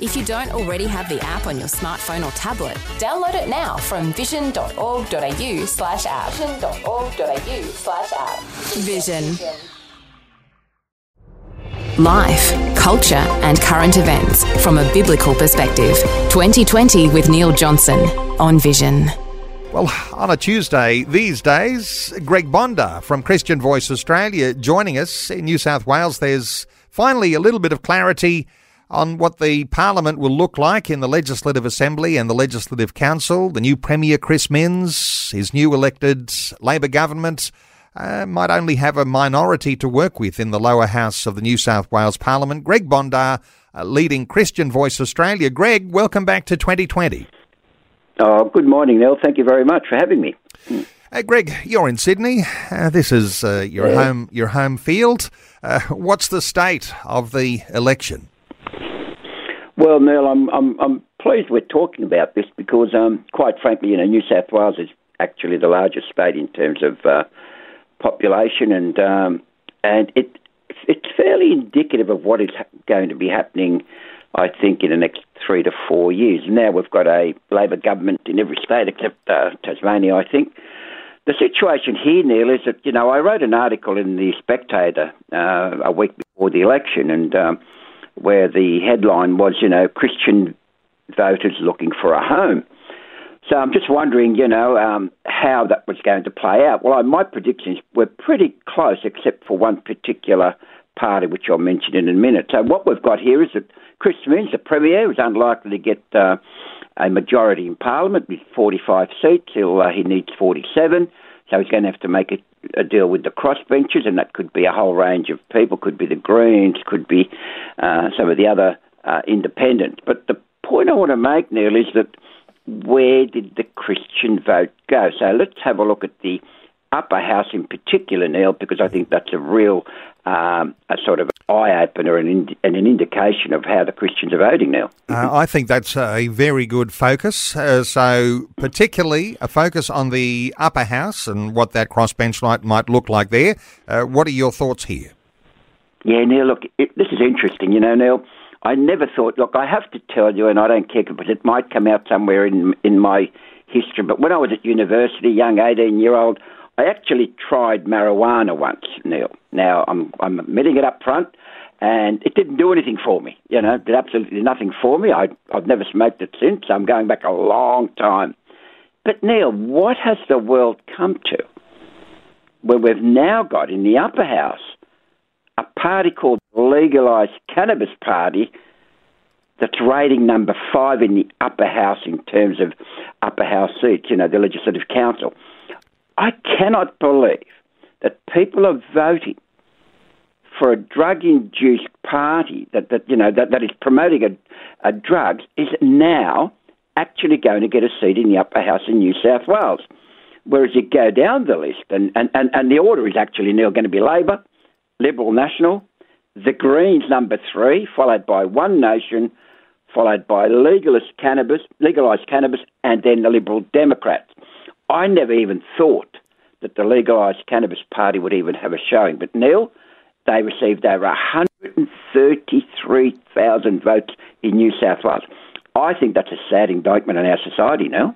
If you don't already have the app on your smartphone or tablet, download it now from vision.org.au slash app. Vision.org.au slash app. Vision. Life, culture, and current events from a biblical perspective. 2020 with Neil Johnson on Vision. Well, on a Tuesday these days, Greg Bondar from Christian Voice Australia joining us in New South Wales. There's finally a little bit of clarity on what the Parliament will look like in the Legislative Assembly and the Legislative Council. The new Premier, Chris Minns, his new elected Labor government. Uh, might only have a minority to work with in the lower house of the New South Wales Parliament. Greg Bondar, uh, leading Christian Voice Australia. Greg, welcome back to 2020. Oh, good morning, Neil. Thank you very much for having me. Uh, Greg, you're in Sydney. Uh, this is uh, your Yeah. home your home field. Uh, what's the state of the election? Well, Neil, I'm I'm I'm pleased we're talking about this because, um, quite frankly, you know, New South Wales is actually the largest state in terms of uh, population, and um, and it it's fairly indicative of what is going to be happening. I think in the next three to four years. Now we've got a Labor government in every state except uh, Tasmania, I think. The situation here, Neil, is that you know I wrote an article in the Spectator uh, a week before the election, and um, where the headline was, you know, Christian voters looking for a home. So I'm just wondering, you know, um, how that was going to play out. Well, my predictions were pretty close, except for one particular party, which I'll mention in a minute. So what we've got here is that Chris Minns, the Premier, is unlikely to get uh, a majority in Parliament with 45 seats. He'll, uh, he needs 47, so he's going to have to make a, deal with the crossbenchers, and that could be a whole range of people. Could be the Greens, could be uh, some of the other uh, independents. But the point I want to make, Neil, is that where did the Christian vote go? So let's have a look at the upper house in particular, Neil, because I think that's a real um, a sort of eye opener and, ind- and an indication of how the Christians are voting now. Uh, I think that's a very good focus. Uh, so, particularly a focus on the upper house and what that crossbench might, might look like there. Uh, what are your thoughts here? Yeah, Neil, look, it, this is interesting. You know, Neil, I never thought, look, I have to tell you, and I don't care, but it might come out somewhere in, in my history, but when I was at university, young 18 year old, I actually tried marijuana once, Neil. Now, I'm, I'm admitting it up front, and it didn't do anything for me. You know, did absolutely nothing for me. I, I've never smoked it since. I'm going back a long time. But, Neil, what has the world come to? Where we've now got in the upper house a party called the Legalised Cannabis Party that's rating number five in the upper house in terms of upper house seats, you know, the Legislative Council. I cannot believe that people are voting for a drug-induced party that, that you know that, that is promoting a, a is now actually going to get a seat in the upper house in New South Wales. Whereas you go down the list, and, and, and, and the order is actually now going to be Labor, Liberal National, the Greens number three, followed by One Nation, followed by legalist cannabis, legalised cannabis, and then the Liberal Democrats. I never even thought that the legalised cannabis party would even have a showing, but Neil, they received over 133,000 votes in New South Wales. I think that's a sad indictment on our society now.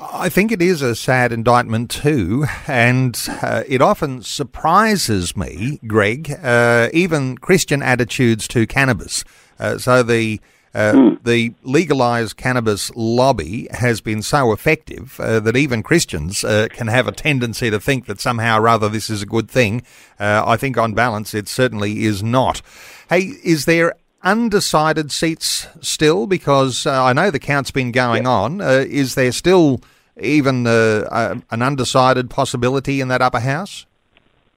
I think it is a sad indictment too, and uh, it often surprises me, Greg, uh, even Christian attitudes to cannabis. Uh, so the uh, the legalized cannabis lobby has been so effective uh, that even Christians uh, can have a tendency to think that somehow or other this is a good thing. Uh, I think on balance it certainly is not. Hey, is there undecided seats still? Because uh, I know the count's been going on. Uh, is there still even uh, uh, an undecided possibility in that upper house?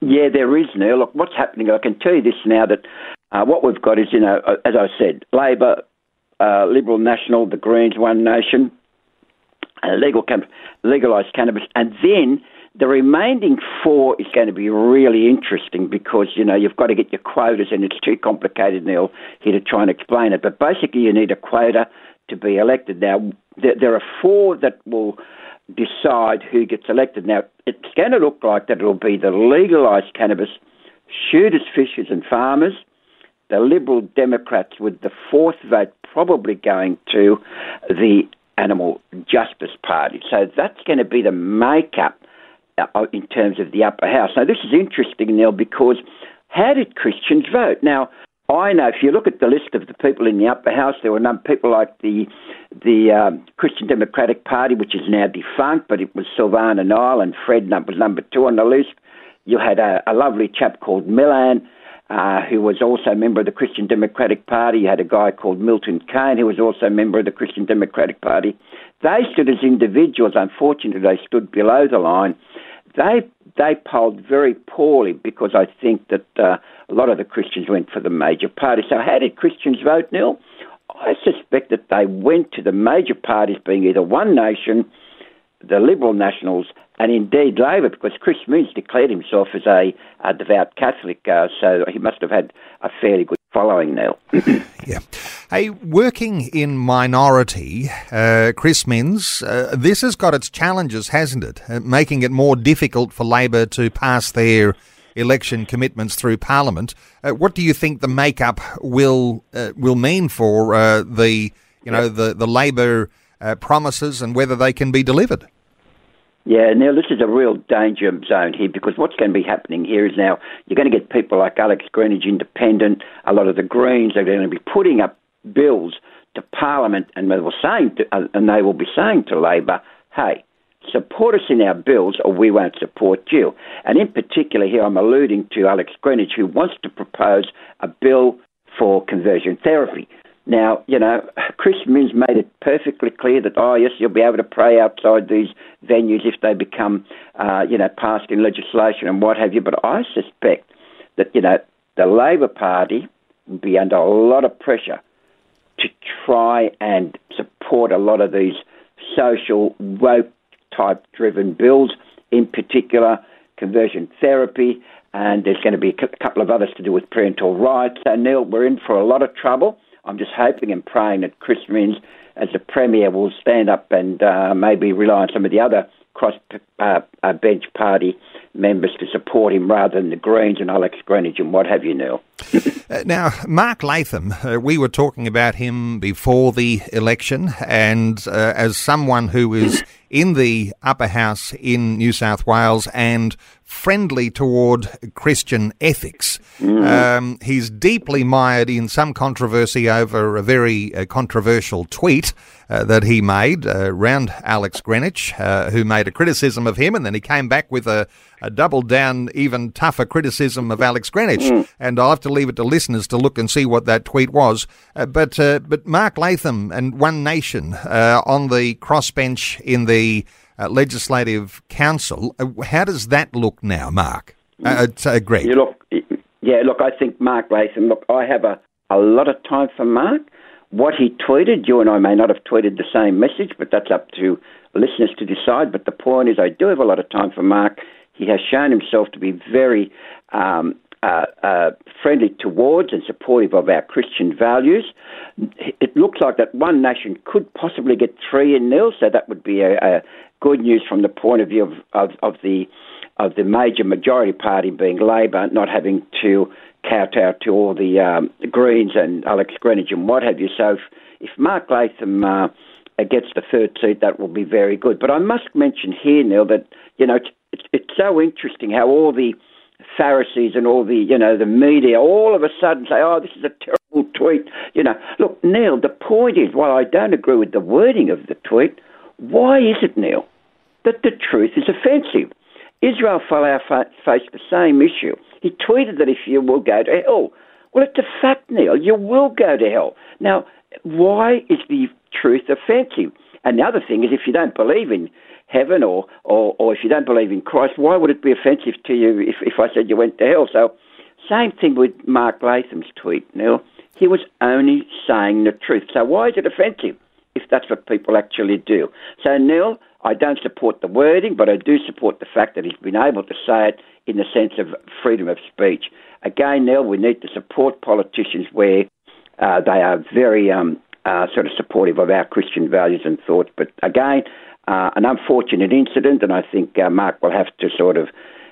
Yeah, there is now. Look, what's happening, I can tell you this now that uh, what we've got is, you know, as I said, Labor, Liberal National, the Greens, One Nation, legal legalised cannabis, and then The remaining four is going to be really interesting because, you know, you've got to get your quotas and it's too complicated, Neil, here to try and explain it. But basically, you need a quota to be elected. Now, there are four that will decide who gets elected. Now, it's going to look like that it'll be the legalised cannabis shooters, fishers, and farmers. The Liberal Democrats, with the fourth vote probably going to the Animal Justice Party. So that's going to be the makeup uh, in terms of the upper house. Now, this is interesting, Neil, because how did Christians vote? Now, I know if you look at the list of the people in the upper house, there were people like the the um, Christian Democratic Party, which is now defunct, but it was Silvana Nile and Fred was number two on the list. You had a, a lovely chap called Milan, uh, who was also a member of the Christian Democratic Party. You had a guy called Milton Kane, who was also a member of the Christian Democratic Party. They stood as individuals. Unfortunately, they stood below the line. They they polled very poorly because I think that uh, a lot of the Christians went for the major party. So how did Christians vote, Neil? I suspect that they went to the major parties being either One Nation, the Liberal Nationals, and indeed Labor, because Chris Minns declared himself as a, a devout Catholic, uh, so he must have had a fairly good following now. yeah. Hey, working in minority, uh, Chris Minns, uh, this has got its challenges, hasn't it? Uh, making it more difficult for Labor to pass their election commitments through Parliament. Uh, what do you think the makeup will uh, will mean for uh, the you know the the Labor promises and whether they can be delivered? Yeah, now this is a real danger zone here because what's going to be happening here is now you're going to get people like Alex Greenwich, Independent, a lot of the Greens are going to be putting up bills to Parliament, and they will saying to, uh, and they will be saying to Labor, "Hey, support us in our bills, or we won't support you." And in particular, here I'm alluding to Alex Greenwich, who wants to propose a bill for conversion therapy. Now, you know, Chris Minns made it perfectly clear that, oh, yes, you'll be able to pray outside these venues if they become, uh, you know, passed in legislation and what have you. But I suspect that, you know, the Labor Party will be under a lot of pressure to try and support a lot of these social, woke type driven bills, in particular conversion therapy, and there's going to be a couple of others to do with parental rights. So, Neil, we're in for a lot of trouble. I'm just hoping and praying that Chris Minns, as the Premier, will stand up and uh, maybe rely on some of the other cross uh, uh, bench party members to support him rather than the Greens and Alex Greenwich and what have you, Neil. uh, now, Mark Latham, uh, we were talking about him before the election, and uh, as someone who is in the upper house in New South Wales and friendly toward Christian ethics. Mm. Um, he's deeply mired in some controversy over a very uh, controversial tweet uh, that he made uh, around Alex Greenwich, uh, who made a criticism of him, and then he came back with a, a double down, even tougher criticism of Alex Greenwich. Mm. And I'll have to leave it to listeners to look and see what that tweet was. Uh, but uh, but Mark Latham and One Nation on the crossbench in the uh, Legislative Council. Uh, how does that look now, Mark? Uh, uh, Greg? Yeah, look, yeah, look, I think Mark Latham, look, I have a, a lot of time for Mark. What he tweeted, you and I may not have tweeted the same message, but that's up to listeners to decide. But the point is, I do have a lot of time for Mark. He has shown himself to be very um, uh, uh, friendly towards and supportive of our Christian values. It looks like that one nation could possibly get three in nil, so that would be a, a good news from the point of view of, of, of the of the major majority party being Labor, not having to kowtow to all the um, Greens and Alex Greenwich and what have you. So if, if Mark Latham uh, gets the third seat, that will be very good. But I must mention here, Neil, that you know it's, it's, so interesting how all the Pharisees and all the, you know, the media all of a sudden say, oh, this is a terrible tweet. You know, look, Neil, the point is, while I don't agree with the wording of the tweet, why is it, Neil, that the truth is offensive? Israel Folau faced the same issue. He tweeted that if you will go to hell, well, it's a fact, Neil. You will go to hell. Now, why is the truth offensive? And the other thing is, if you don't believe in heaven or, or, or if you don't believe in Christ, why would it be offensive to you if, if I said you went to hell? So, same thing with Mark Latham's tweet, Neil. He was only saying the truth. So, why is it offensive if that's what people actually do? So, Neil, I don't support the wording, but I do support the fact that he's been able to say it in the sense of freedom of speech. Again, Neil, we need to support politicians where uh, they are very um, uh, sort of supportive of our Christian values and thoughts. But again, uh, an unfortunate incident, and I think uh, Mark will have to sort of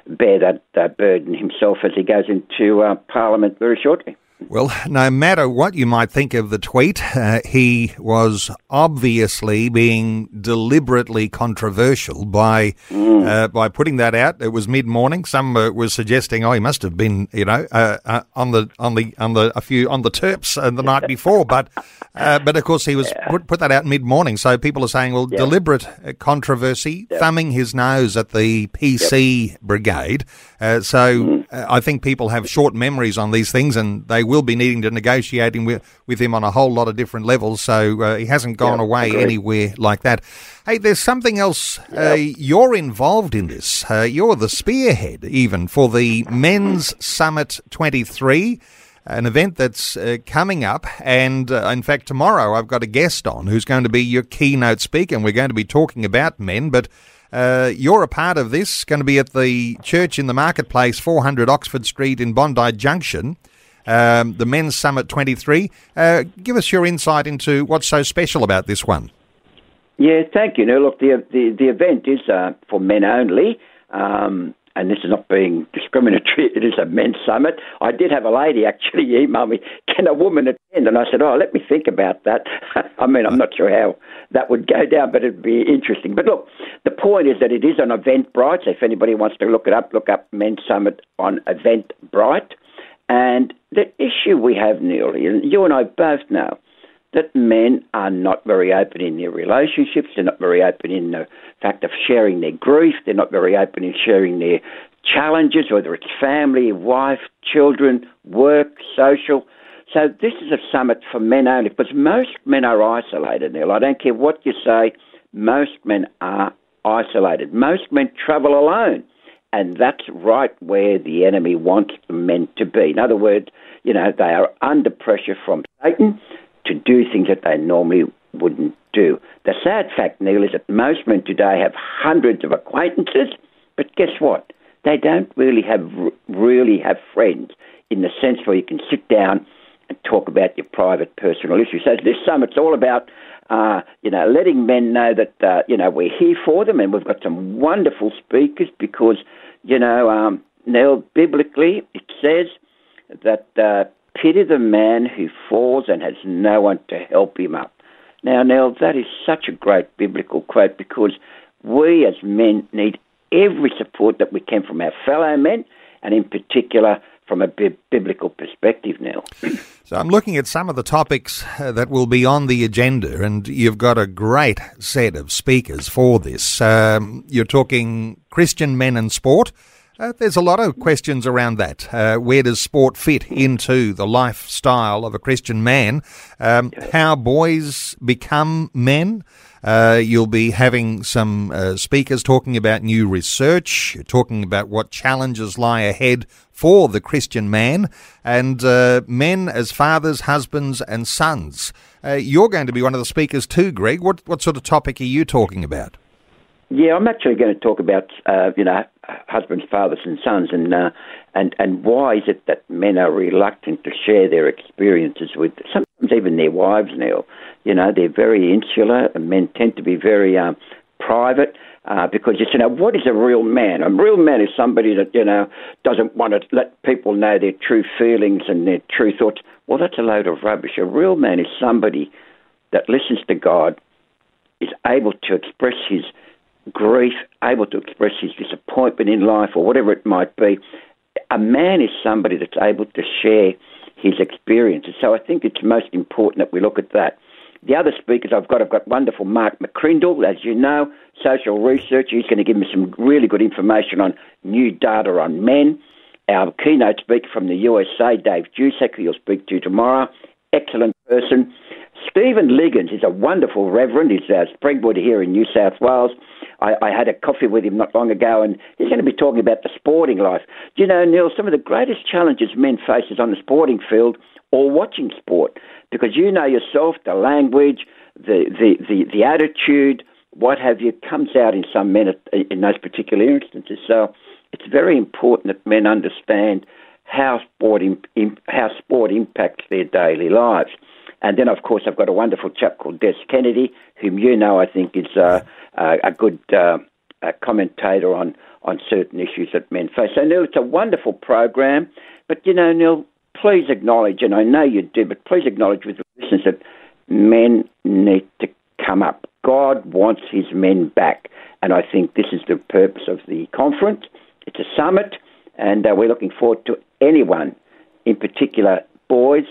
bear that uh, burden himself as he goes into uh, Parliament very shortly. Well, no matter what you might think of the tweet, uh, he was obviously being deliberately controversial by mm. uh, by putting that out. It was mid morning. Some uh, was suggesting, oh, he must have been, you know, uh, uh, on the on the on the a few on the turps uh, the night before. But but of course he was yeah. put, put that out mid morning. So people are saying, well, deliberate controversy, thumbing his nose at the PC yep. brigade. so mm. I think people have short memories on these things, and they will be needing to negotiate with, with him on a whole lot of different levels. So uh, he hasn't gone away agreed. anywhere like that. Hey, there's something else. Uh, you're involved in this. Uh, you're the spearhead, even for the Men's Summit 23 an event that's uh, coming up. And uh, in fact, tomorrow I've got a guest on who's going to be your keynote speaker, and we're going to be talking about men. But uh, you're a part of this, going to be at the church in the marketplace, 400 Oxford Street in Bondi Junction um, the Men's Summit 23. Uh, give us your insight into what's so special about this one. Yeah, thank you. Now, look, the, the, the event is uh, for men only. Um, and this is not being discriminatory, it is a men's summit. I did have a lady actually email me, can a woman attend? And I said, oh, let me think about that. I mean, I'm not sure how that would go down, but it'd be interesting. But look, the point is that it is on Eventbrite. So if anybody wants to look it up, look up Men's Summit on Eventbrite. And the issue we have, Neil, and you and I both know, that men are not very open in their relationships. They're not very open in the fact of sharing their grief. They're not very open in sharing their challenges, whether it's family, wife, children, work, social. So this is a summit for men only because most men are isolated, Neil. I don't care what you say, most men are isolated. Most men travel alone. And that's right where the enemy wants men to be. In other words, you know, they are under pressure from Satan to do things that they normally wouldn't do. The sad fact, Neil, is that most men today have hundreds of acquaintances, but guess what? They don't really have really have friends in the sense where you can sit down and talk about your private personal issues. So this summit's all about uh, you know, letting men know that, uh, you know, we're here for them and we've got some wonderful speakers because, you know, um, Neil, biblically, it says that uh, pity the man who falls and has no one to help him up. Now, Neil, that is such a great biblical quote because we as men need every support that we can from our fellow men and in particular from a bi- biblical perspective now. So I'm looking at some of the topics uh, that will be on the agenda, and you've got a great set of speakers for this. Um, you're talking Christian men and sport. Uh, there's a lot of questions around that. Uh, where does sport fit into the lifestyle of a Christian man? Um, how boys become men? Uh, you'll be having some uh, speakers talking about new research, talking about what challenges lie ahead for the Christian man, and uh, men as fathers, husbands, and sons. Uh, you're going to be one of the speakers too, Greg. What what sort of topic are you talking about? Yeah, I'm actually going to talk about uh, you know husbands, fathers, and sons, and uh, and and why is it that men are reluctant to share their experiences with sometimes even their wives now. You know, they're very insular, and men tend to be very um, private. Uh, because you know what is a real man? A real man is somebody that you know doesn't want to let people know their true feelings and their true thoughts. Well, that's a load of rubbish. A real man is somebody that listens to God, is able to express his grief, able to express his disappointment in life or whatever it might be. A man is somebody that's able to share his experiences. So I think it's most important that we look at that. The other speakers I've got, I've got wonderful Mark McCrindle, as you know, social researcher. He's going to give me some really good information on new data on men. Our keynote speaker from the USA, Dave Dusek, who you'll speak to tomorrow, excellent person. Stephen Liggins is a wonderful reverend. He's a Springwood here in New South Wales. I, I, had a coffee with him not long ago, and he's going to be talking about the sporting life. Do you know, Neil, some of the greatest challenges men face is on the sporting field or watching sport, because you know yourself the language, the, the, the, the attitude, what have you, comes out in some men in those particular instances. So it's very important that men understand how sport, how sport impacts their daily lives. And then, of course, I've got a wonderful chap called Des Kennedy, whom you know, I think, is uh, a good uh, a commentator on, on certain issues that men face. So, Neil, it's a wonderful program. But, you know, Neil, please acknowledge, and I know you do, but please acknowledge with the listeners that men need to come up. God wants his men back. And I think this is the purpose of the conference. It's a summit, and uh, we're looking forward to anyone, in particular boys,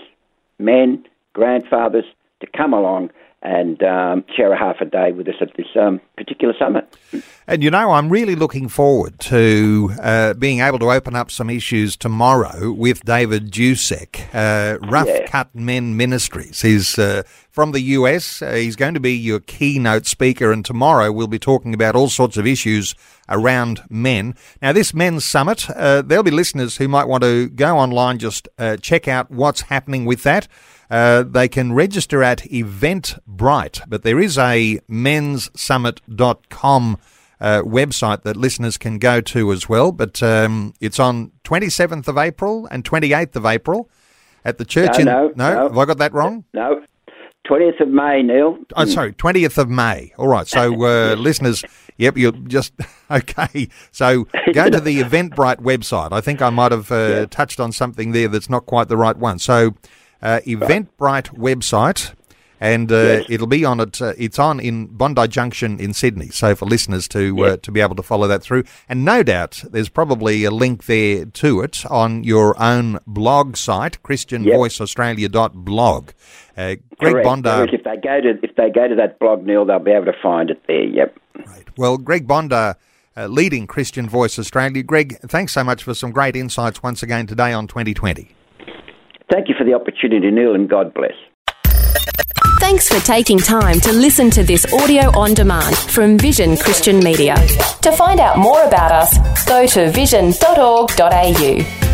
men, grandfathers, to come along and um, share a half a day with us at this um, particular summit. And you know, I'm really looking forward to uh, being able to open up some issues tomorrow with David Dusek, uh, Rough yeah. Cut Men Ministries. He's uh, from the US. Uh, he's going to be your keynote speaker, and tomorrow we'll be talking about all sorts of issues around men. Now, this men's summit, uh, there'll be listeners who might want to go online, just uh, check out what's happening with that. Uh, they can register at Eventbrite, but there is a menssummit.com uh, website that listeners can go to as well. But um, it's on 27th of April and 28th of April at the church no, in. No, no, no, have I got that wrong? No. 20th of May, Neil. Oh, sorry, 20th of May. All right. So, uh, listeners, yep, you're just, okay. So, go to the Eventbrite website. I think I might have uh, yeah. touched on something there that's not quite the right one. So, uh, Eventbrite website, and uh, yes. it'll be on it. Uh, it's on in Bondi Junction in Sydney. So for listeners to uh, to be able to follow that through, and no doubt there's probably a link there to it on your own blog site, ChristianVoiceAustralia.blog. Uh, Greg Correct. Bondar. If they go to if they go to that blog, Neil, they'll be able to find it there. Yep. Right. Well, Greg Bondar. Uh, leading Christian Voice Australia. Greg, thanks so much for some great insights once again today on 2020. Thank you for the opportunity, Neil, and God bless. Thanks for taking time to listen to this audio on demand from Vision Christian Media. To find out more about us, go to vision.org.au.